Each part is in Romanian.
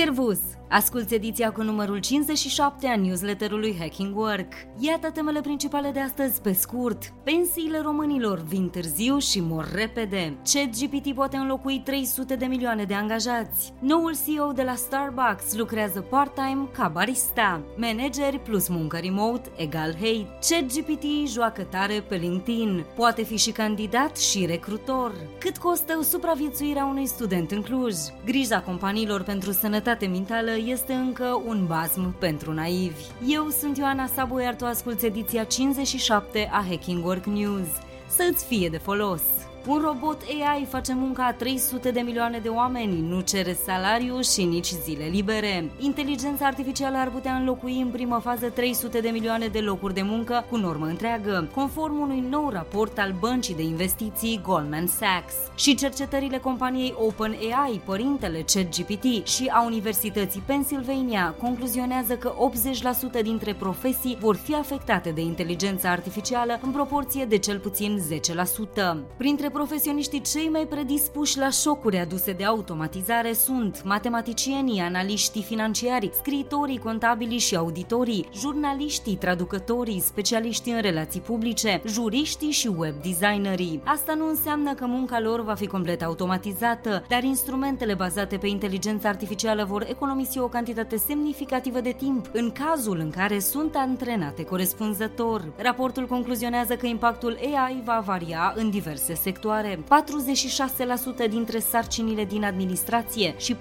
Servus! Asculți ediția cu numărul 57 a newsletterului Hacking Work. Iată temele principale de astăzi pe scurt. Pensiile românilor vin târziu și mor repede. ChatGPT poate înlocui 300 de milioane de angajați. Noul CEO de la Starbucks lucrează part-time ca barista. Manageri plus muncă remote egal hate. ChatGPT joacă tare pe LinkedIn. Poate fi și candidat și recrutor. Cât costă supraviețuirea unui student în Cluj? Grija companiilor pentru sănătate mentală este încă un bazm pentru naivi. Eu sunt Ioana Sabu, iar tu asculti ediția 57 a Hacking Work News. Să-ți fie de folos! Un robot AI face munca a 300 de milioane de oameni, nu cere salariu și nici zile libere. Inteligența artificială ar putea înlocui în primă fază 300 de milioane de locuri de muncă cu normă întreagă, conform unui nou raport al băncii de investiții Goldman Sachs. Și cercetările companiei OpenAI, părintele ChatGPT și a Universității Pennsylvania concluzionează că 80% dintre profesii vor fi afectate de inteligența artificială în proporție de cel puțin 10%. Printre profesioniștii cei mai predispuși la șocuri aduse de automatizare sunt matematicienii, analiștii financiari, scriitorii, contabili și auditorii, jurnaliștii, traducătorii, specialiștii în relații publice, juriștii și web designerii. Asta nu înseamnă că munca lor va fi complet automatizată, dar instrumentele bazate pe inteligența artificială vor economisi o cantitate semnificativă de timp în cazul în care sunt antrenate corespunzător. Raportul concluzionează că impactul AI va varia în diverse sectoare sectoare, 46% dintre sarcinile din administrație și 44%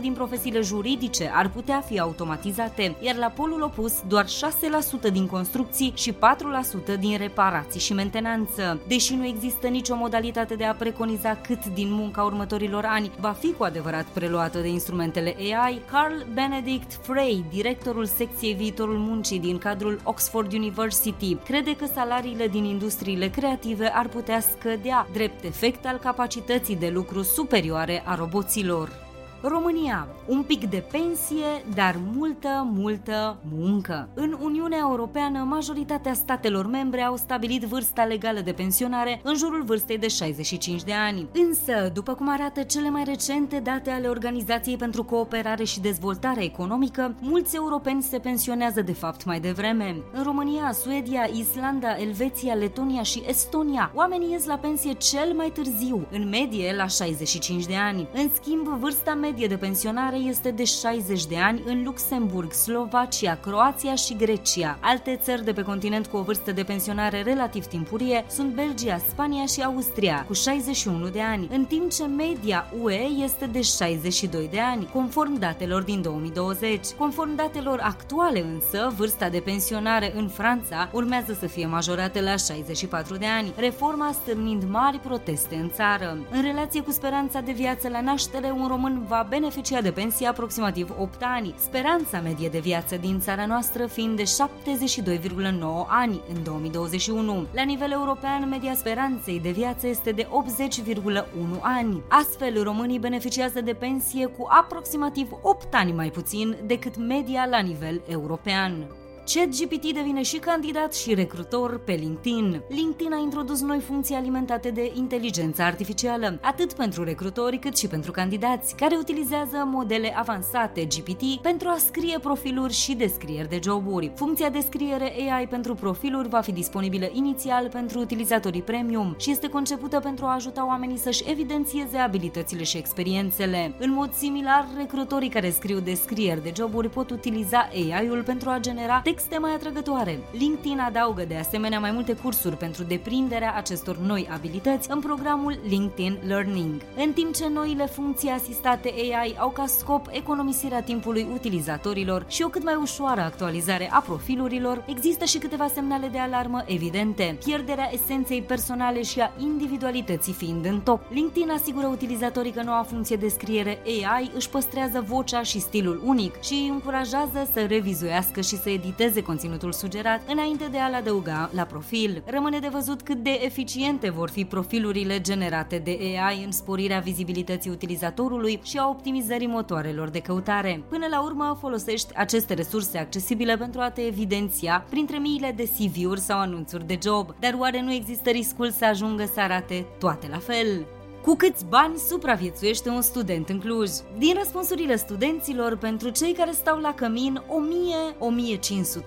din profesiile juridice ar putea fi automatizate, iar la polul opus doar 6% din construcții și 4% din reparații și mentenanță. Deși nu există nicio modalitate de a preconiza cât din munca următorilor ani va fi cu adevărat preluată de instrumentele AI, Carl Benedict Frey, directorul secției viitorul muncii din cadrul Oxford University, crede că salariile din industriile creative ar putea scădea, drept efect al capacității de lucru superioare a roboților. România, un pic de pensie, dar multă, multă muncă. În Uniunea Europeană, majoritatea statelor membre au stabilit vârsta legală de pensionare în jurul vârstei de 65 de ani. Însă, după cum arată cele mai recente date ale Organizației pentru Cooperare și Dezvoltare Economică, mulți europeni se pensionează de fapt mai devreme. În România, Suedia, Islanda, Elveția, Letonia și Estonia, oamenii ies la pensie cel mai târziu, în medie la 65 de ani. În schimb, vârsta medie de pensionare este de 60 de ani în Luxemburg, Slovacia, Croația și Grecia. Alte țări de pe continent cu o vârstă de pensionare relativ timpurie sunt Belgia, Spania și Austria, cu 61 de ani, în timp ce media UE este de 62 de ani, conform datelor din 2020. Conform datelor actuale însă, vârsta de pensionare în Franța urmează să fie majorată la 64 de ani, reforma stârnind mari proteste în țară. În relație cu speranța de viață la naștere, un român va va beneficia de pensie aproximativ 8 ani, speranța medie de viață din țara noastră fiind de 72,9 ani în 2021. La nivel european, media speranței de viață este de 80,1 ani. Astfel, românii beneficiază de pensie cu aproximativ 8 ani mai puțin decât media la nivel european. ChatGPT devine și candidat și recrutor pe LinkedIn. LinkedIn a introdus noi funcții alimentate de inteligența artificială, atât pentru recrutori cât și pentru candidați, care utilizează modele avansate GPT pentru a scrie profiluri și descrieri de joburi. Funcția de scriere AI pentru profiluri va fi disponibilă inițial pentru utilizatorii premium și este concepută pentru a ajuta oamenii să-și evidențieze abilitățile și experiențele. În mod similar, recrutorii care scriu descrieri de joburi pot utiliza AI-ul pentru a genera texte mai atrăgătoare. LinkedIn adaugă de asemenea mai multe cursuri pentru deprinderea acestor noi abilități în programul LinkedIn Learning. În timp ce noile funcții asistate AI au ca scop economisirea timpului utilizatorilor și o cât mai ușoară actualizare a profilurilor, există și câteva semnale de alarmă evidente. Pierderea esenței personale și a individualității fiind în top. LinkedIn asigură utilizatorii că noua funcție de scriere AI își păstrează vocea și stilul unic și îi încurajează să revizuiască și să editeze limiteze conținutul sugerat înainte de a-l adăuga la profil. Rămâne de văzut cât de eficiente vor fi profilurile generate de AI în sporirea vizibilității utilizatorului și a optimizării motoarelor de căutare. Până la urmă, folosești aceste resurse accesibile pentru a te evidenția printre miile de CV-uri sau anunțuri de job. Dar oare nu există riscul să ajungă să arate toate la fel? Cu câți bani supraviețuiește un student în Cluj? Din răspunsurile studenților, pentru cei care stau la cămin,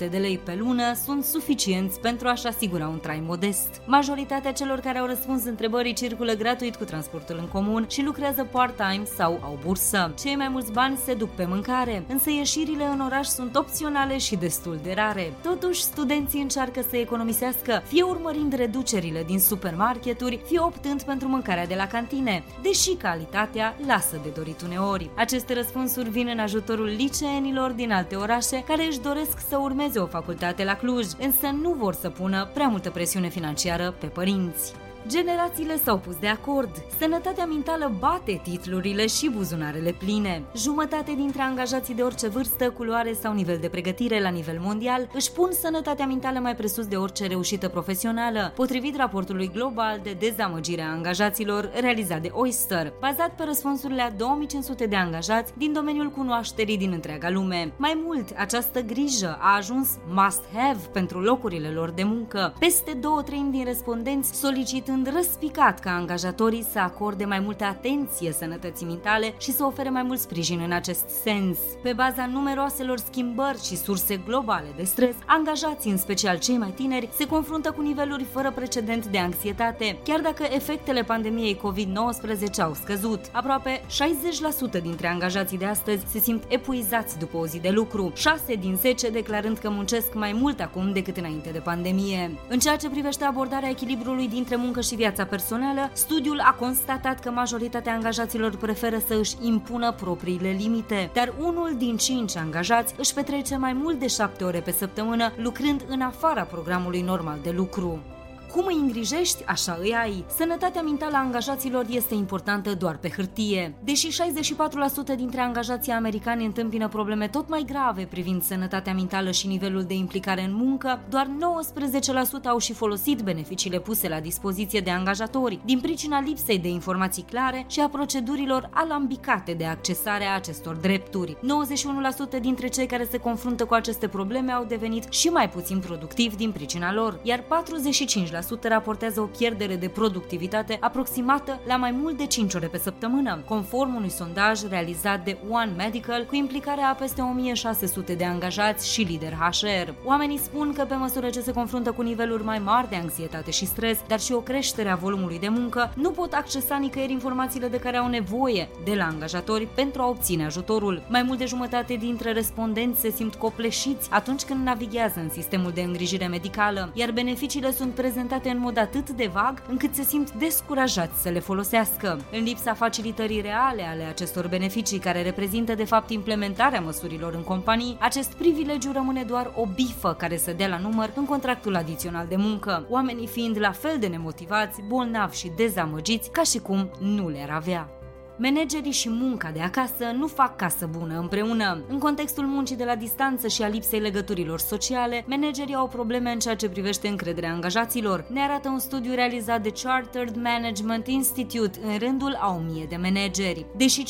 1000-1500 de lei pe lună sunt suficienți pentru a-și asigura un trai modest. Majoritatea celor care au răspuns întrebării circulă gratuit cu transportul în comun și lucrează part-time sau au bursă. Cei mai mulți bani se duc pe mâncare, însă ieșirile în oraș sunt opționale și destul de rare. Totuși, studenții încearcă să economisească, fie urmărind reducerile din supermarketuri, fie optând pentru mâncarea de la cantine, deși calitatea lasă de dorit uneori. Aceste răspunsuri vin în ajutorul liceenilor din alte orașe care își doresc să urmeze o facultate la Cluj, însă nu vor să pună prea multă presiune financiară pe părinți. Generațiile s-au pus de acord. Sănătatea mentală bate titlurile și buzunarele pline. Jumătate dintre angajații de orice vârstă, culoare sau nivel de pregătire la nivel mondial își pun sănătatea mentală mai presus de orice reușită profesională, potrivit raportului global de dezamăgire a angajaților realizat de Oyster, bazat pe răspunsurile a 2500 de angajați din domeniul cunoașterii din întreaga lume. Mai mult, această grijă a ajuns must-have pentru locurile lor de muncă. Peste două treimi din respondenți solicitând sunt răspicat ca angajatorii să acorde mai multă atenție sănătății mentale și să ofere mai mult sprijin în acest sens. Pe baza numeroaselor schimbări și surse globale de stres, angajații, în special cei mai tineri, se confruntă cu niveluri fără precedent de anxietate, chiar dacă efectele pandemiei COVID-19 au scăzut. Aproape 60% dintre angajații de astăzi se simt epuizați după o zi de lucru, 6 din 10 declarând că muncesc mai mult acum decât înainte de pandemie. În ceea ce privește abordarea echilibrului dintre muncă și și viața personală, studiul a constatat că majoritatea angajaților preferă să își impună propriile limite, dar unul din cinci angajați își petrece mai mult de șapte ore pe săptămână lucrând în afara programului normal de lucru. Cum îi îngrijești, așa îi ai. Sănătatea mentală a angajaților este importantă doar pe hârtie. Deși 64% dintre angajații americani întâmpină probleme tot mai grave privind sănătatea mentală și nivelul de implicare în muncă, doar 19% au și folosit beneficiile puse la dispoziție de angajatori, din pricina lipsei de informații clare și a procedurilor alambicate de accesare a acestor drepturi. 91% dintre cei care se confruntă cu aceste probleme au devenit și mai puțin productivi din pricina lor, iar 45% raportează o pierdere de productivitate aproximată la mai mult de 5 ore pe săptămână, conform unui sondaj realizat de One Medical cu implicarea a peste 1600 de angajați și lideri HR. Oamenii spun că pe măsură ce se confruntă cu niveluri mai mari de anxietate și stres, dar și o creștere a volumului de muncă, nu pot accesa nicăieri informațiile de care au nevoie de la angajatori pentru a obține ajutorul. Mai mult de jumătate dintre respondenți se simt copleșiți atunci când navighează în sistemul de îngrijire medicală, iar beneficiile sunt prezentate prezentate în mod atât de vag încât se simt descurajați să le folosească. În lipsa facilitării reale ale acestor beneficii care reprezintă de fapt implementarea măsurilor în companii, acest privilegiu rămâne doar o bifă care să dea la număr în contractul adițional de muncă, oamenii fiind la fel de nemotivați, bolnavi și dezamăgiți ca și cum nu le-ar avea. Managerii și munca de acasă nu fac casă bună împreună. În contextul muncii de la distanță și a lipsei legăturilor sociale, managerii au probleme în ceea ce privește încrederea angajaților. Ne arată un studiu realizat de Chartered Management Institute în rândul a 1000 de manageri. Deși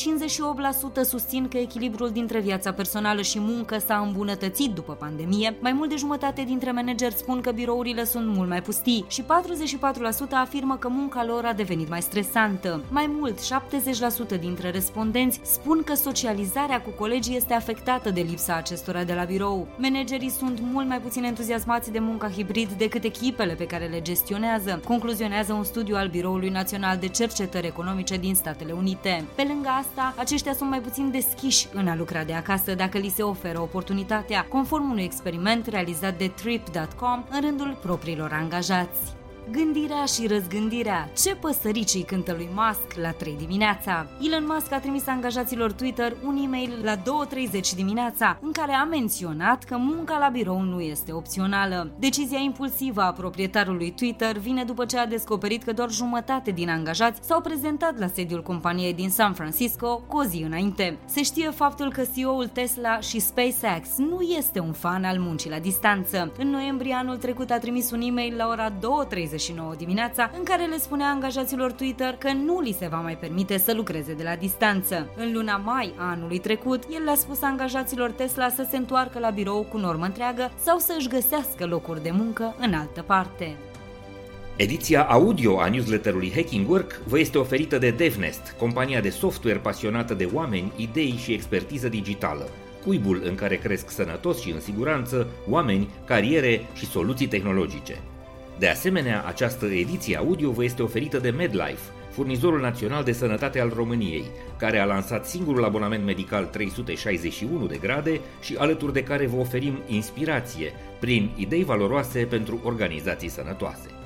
58% susțin că echilibrul dintre viața personală și muncă s-a îmbunătățit după pandemie, mai mult de jumătate dintre manageri spun că birourile sunt mult mai pustii și 44% afirmă că munca lor a devenit mai stresantă. Mai mult, 70% dintre respondenți spun că socializarea cu colegii este afectată de lipsa acestora de la birou. Managerii sunt mult mai puțin entuziasmați de munca hibrid decât echipele pe care le gestionează, concluzionează un studiu al Biroului Național de Cercetări Economice din Statele Unite. Pe lângă asta, aceștia sunt mai puțin deschiși în a lucra de acasă dacă li se oferă oportunitatea, conform unui experiment realizat de Trip.com în rândul propriilor angajați. Gândirea și răzgândirea. Ce păsăricii cântă lui Musk la 3 dimineața? Elon Musk a trimis angajaților Twitter un e-mail la 2.30 dimineața în care a menționat că munca la birou nu este opțională. Decizia impulsivă a proprietarului Twitter vine după ce a descoperit că doar jumătate din angajați s-au prezentat la sediul companiei din San Francisco cu o zi înainte. Se știe faptul că CEO-ul Tesla și SpaceX nu este un fan al muncii la distanță. În noiembrie anul trecut a trimis un e-mail la ora 2.30 29 dimineața, în care le spunea angajaților Twitter că nu li se va mai permite să lucreze de la distanță. În luna mai a anului trecut, el le-a spus angajaților Tesla să se întoarcă la birou cu normă întreagă sau să își găsească locuri de muncă în altă parte. Ediția audio a newsletterului Hacking Work vă este oferită de DevNest, compania de software pasionată de oameni, idei și expertiză digitală, cuibul în care cresc sănătos și în siguranță oameni, cariere și soluții tehnologice. De asemenea, această ediție audio vă este oferită de MedLife, furnizorul național de sănătate al României, care a lansat singurul abonament medical 361 de grade și alături de care vă oferim inspirație prin idei valoroase pentru organizații sănătoase.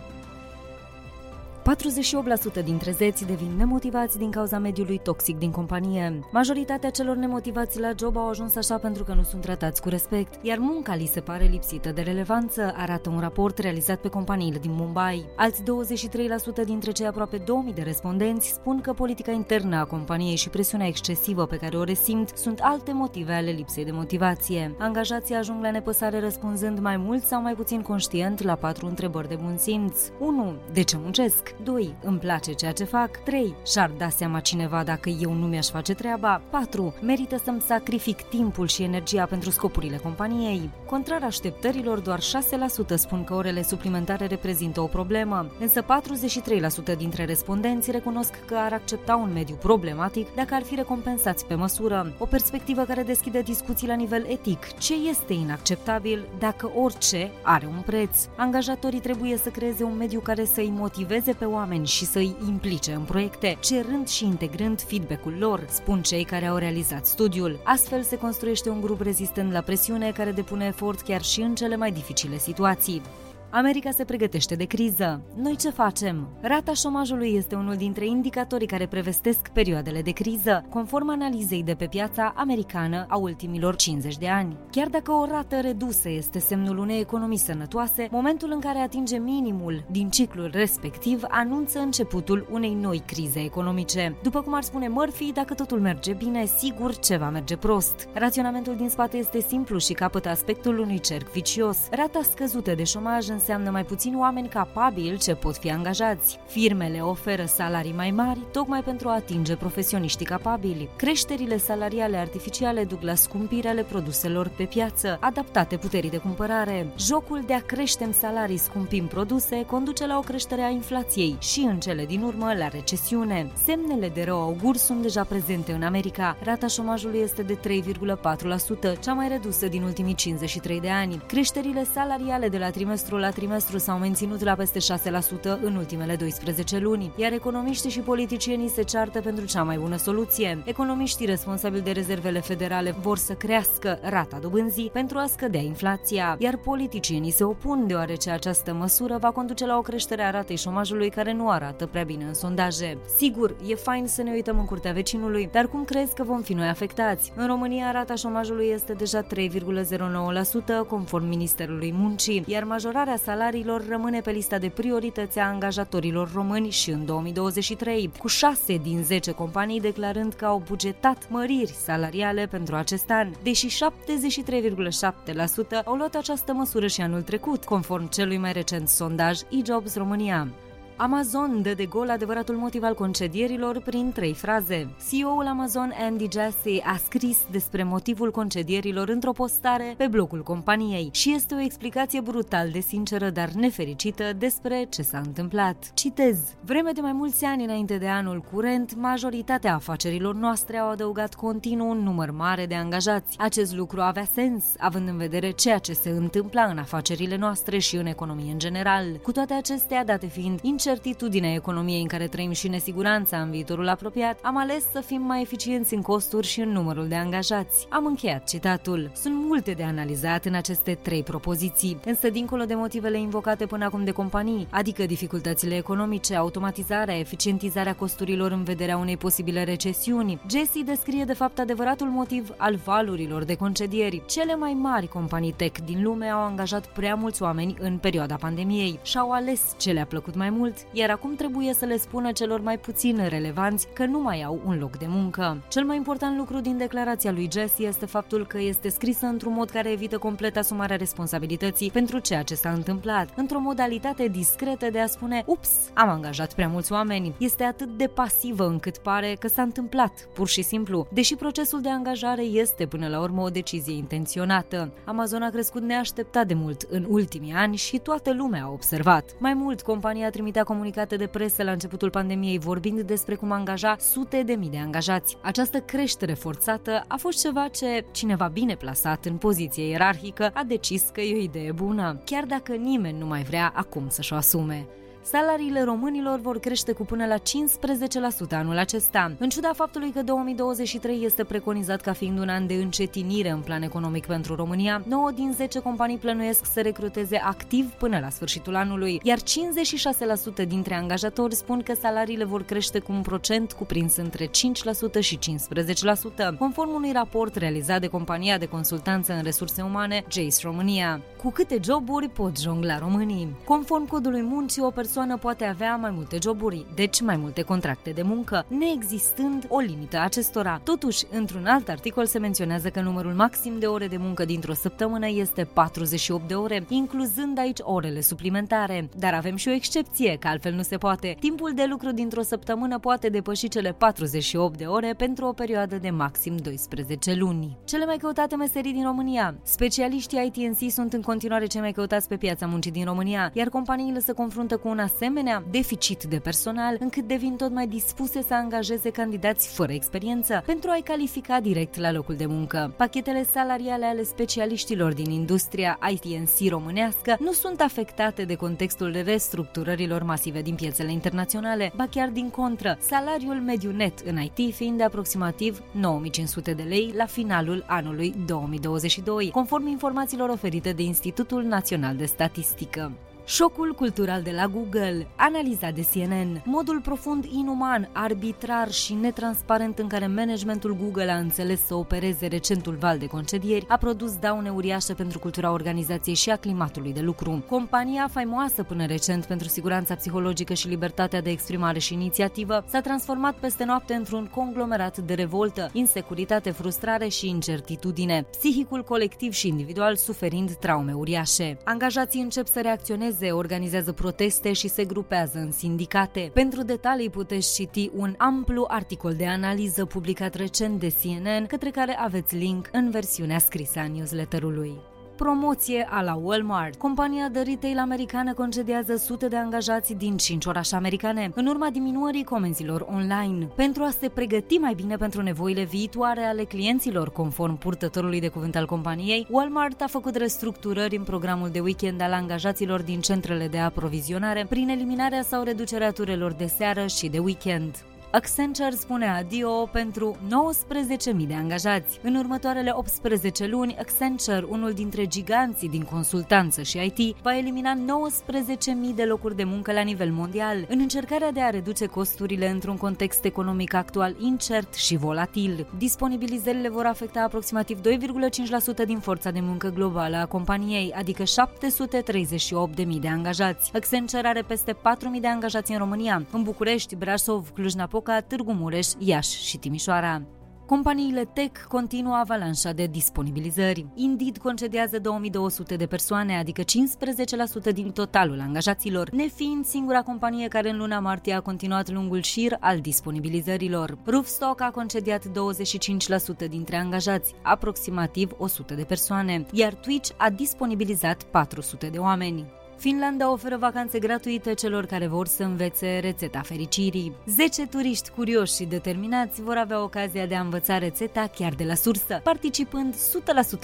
48% dintre zeți devin nemotivați din cauza mediului toxic din companie. Majoritatea celor nemotivați la job au ajuns așa pentru că nu sunt tratați cu respect, iar munca li se pare lipsită de relevanță, arată un raport realizat pe companiile din Mumbai. Alți 23% dintre cei aproape 2000 de respondenți spun că politica internă a companiei și presiunea excesivă pe care o resimt sunt alte motive ale lipsei de motivație. Angajații ajung la nepăsare răspunzând mai mult sau mai puțin conștient la patru întrebări de bun simț. 1. De ce muncesc? 2. Îmi place ceea ce fac. 3. Și-ar da seama cineva dacă eu nu mi-aș face treaba. 4. Merită să-mi sacrific timpul și energia pentru scopurile companiei. Contrar așteptărilor, doar 6% spun că orele suplimentare reprezintă o problemă, însă 43% dintre respondenți recunosc că ar accepta un mediu problematic dacă ar fi recompensați pe măsură. O perspectivă care deschide discuții la nivel etic. Ce este inacceptabil dacă orice are un preț? Angajatorii trebuie să creeze un mediu care să-i motiveze pe oameni și să-i implice în proiecte, cerând și integrând feedback-ul lor, spun cei care au realizat studiul. Astfel se construiește un grup rezistent la presiune care depune efort chiar și în cele mai dificile situații. America se pregătește de criză. Noi ce facem? Rata șomajului este unul dintre indicatorii care prevestesc perioadele de criză, conform analizei de pe piața americană a ultimilor 50 de ani. Chiar dacă o rată redusă este semnul unei economii sănătoase, momentul în care atinge minimul din ciclul respectiv anunță începutul unei noi crize economice. După cum ar spune Murphy, dacă totul merge bine, sigur ceva merge prost. Raționamentul din spate este simplu și capătă aspectul unui cerc vicios. Rata scăzută de șomaj înseamnă mai puțini oameni capabili ce pot fi angajați. Firmele oferă salarii mai mari tocmai pentru a atinge profesioniștii capabili. Creșterile salariale artificiale duc la scumpiri ale produselor pe piață, adaptate puterii de cumpărare. Jocul de a creștem salarii scumpim produse conduce la o creștere a inflației și în cele din urmă la recesiune. Semnele de rău augur sunt deja prezente în America. Rata șomajului este de 3,4%, cea mai redusă din ultimii 53 de ani. Creșterile salariale de la trimestrul la trimestru s-au menținut la peste 6% în ultimele 12 luni, iar economiștii și politicienii se ceartă pentru cea mai bună soluție. Economiștii responsabili de rezervele federale vor să crească rata dobânzii pentru a scădea inflația, iar politicienii se opun deoarece această măsură va conduce la o creștere a ratei șomajului care nu arată prea bine în sondaje. Sigur, e fain să ne uităm în curtea vecinului, dar cum crezi că vom fi noi afectați? În România rata șomajului este deja 3,09% conform Ministerului Muncii, iar majorarea salariilor rămâne pe lista de priorități a angajatorilor români și în 2023, cu 6 din 10 companii declarând că au bugetat măriri salariale pentru acest an, deși 73,7% au luat această măsură și anul trecut, conform celui mai recent sondaj eJobs România. Amazon dă de gol adevăratul motiv al concedierilor prin trei fraze. CEO-ul Amazon Andy Jassy a scris despre motivul concedierilor într-o postare pe blogul companiei și este o explicație brutal de sinceră, dar nefericită despre ce s-a întâmplat. Citez. Vreme de mai mulți ani înainte de anul curent, majoritatea afacerilor noastre au adăugat continuu un număr mare de angajați. Acest lucru avea sens, având în vedere ceea ce se întâmpla în afacerile noastre și în economie în general. Cu toate acestea, date fiind incertitudinea economiei în care trăim și nesiguranța în viitorul apropiat, am ales să fim mai eficienți în costuri și în numărul de angajați. Am încheiat citatul. Sunt multe de analizat în aceste trei propoziții, însă dincolo de motivele invocate până acum de companii, adică dificultățile economice, automatizarea, eficientizarea costurilor în vederea unei posibile recesiuni, Jesse descrie de fapt adevăratul motiv al valurilor de concedieri. Cele mai mari companii tech din lume au angajat prea mulți oameni în perioada pandemiei și au ales ce le-a plăcut mai mult mult, iar acum trebuie să le spună celor mai puțin relevanți că nu mai au un loc de muncă. Cel mai important lucru din declarația lui Jesse este faptul că este scrisă într-un mod care evită complet asumarea responsabilității pentru ceea ce s-a întâmplat, într-o modalitate discretă de a spune ups, am angajat prea mulți oameni. Este atât de pasivă încât pare că s-a întâmplat, pur și simplu, deși procesul de angajare este până la urmă o decizie intenționată. Amazon a crescut neașteptat de mult în ultimii ani și toată lumea a observat. Mai mult, compania trimitea comunicate de presă la începutul pandemiei vorbind despre cum angaja sute de mii de angajați. Această creștere forțată a fost ceva ce cineva bine plasat în poziție ierarhică a decis că e o idee bună, chiar dacă nimeni nu mai vrea acum să-și o asume salariile românilor vor crește cu până la 15% anul acesta. În ciuda faptului că 2023 este preconizat ca fiind un an de încetinire în plan economic pentru România, 9 din 10 companii plănuiesc să recruteze activ până la sfârșitul anului, iar 56% dintre angajatori spun că salariile vor crește cu un procent cuprins între 5% și 15%, conform unui raport realizat de compania de consultanță în resurse umane Jace România. Cu câte joburi pot jongla românii? Conform codului muncii, o persoană persoană poate avea mai multe joburi, deci mai multe contracte de muncă, neexistând o limită acestora. Totuși, într-un alt articol se menționează că numărul maxim de ore de muncă dintr-o săptămână este 48 de ore, incluzând aici orele suplimentare. Dar avem și o excepție, că altfel nu se poate. Timpul de lucru dintr-o săptămână poate depăși cele 48 de ore pentru o perioadă de maxim 12 luni. Cele mai căutate meserii din România. Specialiștii ITNC sunt în continuare cei mai căutați pe piața muncii din România, iar companiile se confruntă cu un asemenea deficit de personal încât devin tot mai dispuse să angajeze candidați fără experiență pentru a-i califica direct la locul de muncă. Pachetele salariale ale specialiștilor din industria ITNC românească nu sunt afectate de contextul restructurărilor masive din piețele internaționale, ba chiar din contră, salariul mediu net în IT fiind de aproximativ 9500 de lei la finalul anului 2022, conform informațiilor oferite de Institutul Național de Statistică. Șocul cultural de la Google, analizat de CNN, modul profund inuman, arbitrar și netransparent în care managementul Google a înțeles să opereze recentul val de concedieri, a produs daune uriașe pentru cultura organizației și a climatului de lucru. Compania faimoasă până recent pentru siguranța psihologică și libertatea de exprimare și inițiativă s-a transformat peste noapte într-un conglomerat de revoltă, insecuritate, frustrare și incertitudine, psihicul colectiv și individual suferind traume uriașe. Angajații încep să reacționeze chineze organizează proteste și se grupează în sindicate. Pentru detalii puteți citi un amplu articol de analiză publicat recent de CNN, către care aveți link în versiunea scrisă a newsletterului promoție a la Walmart. Compania de retail americană concedează sute de angajați din 5 orașe americane, în urma diminuării comenzilor online. Pentru a se pregăti mai bine pentru nevoile viitoare ale clienților, conform purtătorului de cuvânt al companiei, Walmart a făcut restructurări în programul de weekend al angajaților din centrele de aprovizionare prin eliminarea sau reducerea turelor de seară și de weekend. Accenture spune adio pentru 19.000 de angajați. În următoarele 18 luni, Accenture, unul dintre giganții din consultanță și IT, va elimina 19.000 de locuri de muncă la nivel mondial, în încercarea de a reduce costurile într-un context economic actual incert și volatil. Disponibilizările vor afecta aproximativ 2,5% din forța de muncă globală a companiei, adică 738.000 de angajați. Accenture are peste 4.000 de angajați în România, în București, Brașov, Cluj-Napoca, Boca, Târgu Mureș, Iași și Timișoara. Companiile tech continuă avalanșa de disponibilizări. Indeed concediază 2200 de persoane, adică 15% din totalul angajaților, nefiind singura companie care în luna martie a continuat lungul șir al disponibilizărilor. Roofstock a concediat 25% dintre angajați, aproximativ 100 de persoane, iar Twitch a disponibilizat 400 de oameni. Finlanda oferă vacanțe gratuite celor care vor să învețe rețeta fericirii. 10 turiști curioși și determinați vor avea ocazia de a învăța rețeta chiar de la sursă, participând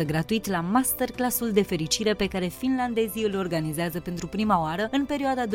100% gratuit la masterclassul de fericire pe care finlandezii îl organizează pentru prima oară în perioada 12-15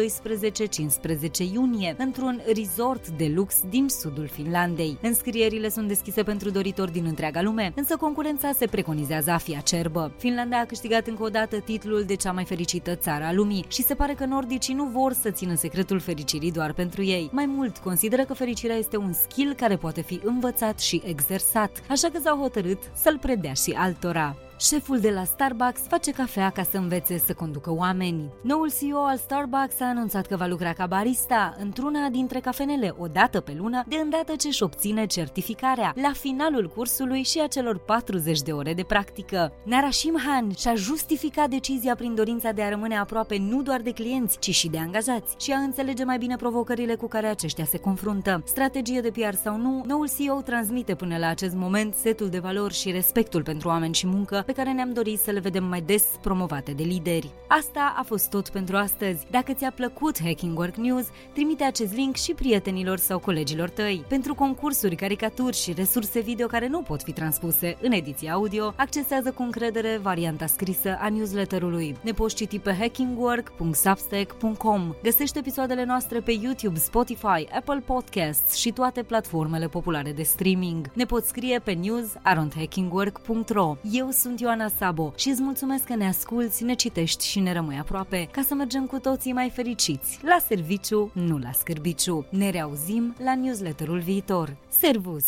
iunie, într-un resort de lux din sudul Finlandei. Înscrierile sunt deschise pentru doritori din întreaga lume, însă concurența se preconizează a fi acerbă. Finlanda a câștigat încă o dată titlul de cea mai fericită țară a lumii lumii și se pare că nordicii nu vor să țină secretul fericirii doar pentru ei. Mai mult, consideră că fericirea este un skill care poate fi învățat și exersat, așa că s-au hotărât să-l predea și altora. Șeful de la Starbucks face cafea ca să învețe să conducă oameni. Noul CEO al Starbucks a anunțat că va lucra ca barista într-una dintre cafenele o dată pe lună, de îndată ce își obține certificarea, la finalul cursului și a celor 40 de ore de practică. Narashim Han și-a justificat decizia prin dorința de a rămâne aproape nu doar de clienți, ci și de angajați și a înțelege mai bine provocările cu care aceștia se confruntă. Strategie de PR sau nu, noul CEO transmite până la acest moment setul de valori și respectul pentru oameni și muncă pe care ne-am dorit să le vedem mai des promovate de lideri. Asta a fost tot pentru astăzi. Dacă ți-a plăcut Hacking Work News, trimite acest link și prietenilor sau colegilor tăi. Pentru concursuri, caricaturi și resurse video care nu pot fi transpuse în ediție audio, accesează cu încredere varianta scrisă a newsletterului. Ne poți citi pe hackingwork.substack.com. Găsește episoadele noastre pe YouTube, Spotify, Apple Podcasts și toate platformele populare de streaming. Ne poți scrie pe news.hackingwork.ro. Eu sunt Ioana Sabo și îți mulțumesc că ne asculți, ne citești și ne rămâi aproape ca să mergem cu toții mai fericiți. La serviciu, nu la scârbiciu. Ne reauzim la newsletterul viitor. Servus!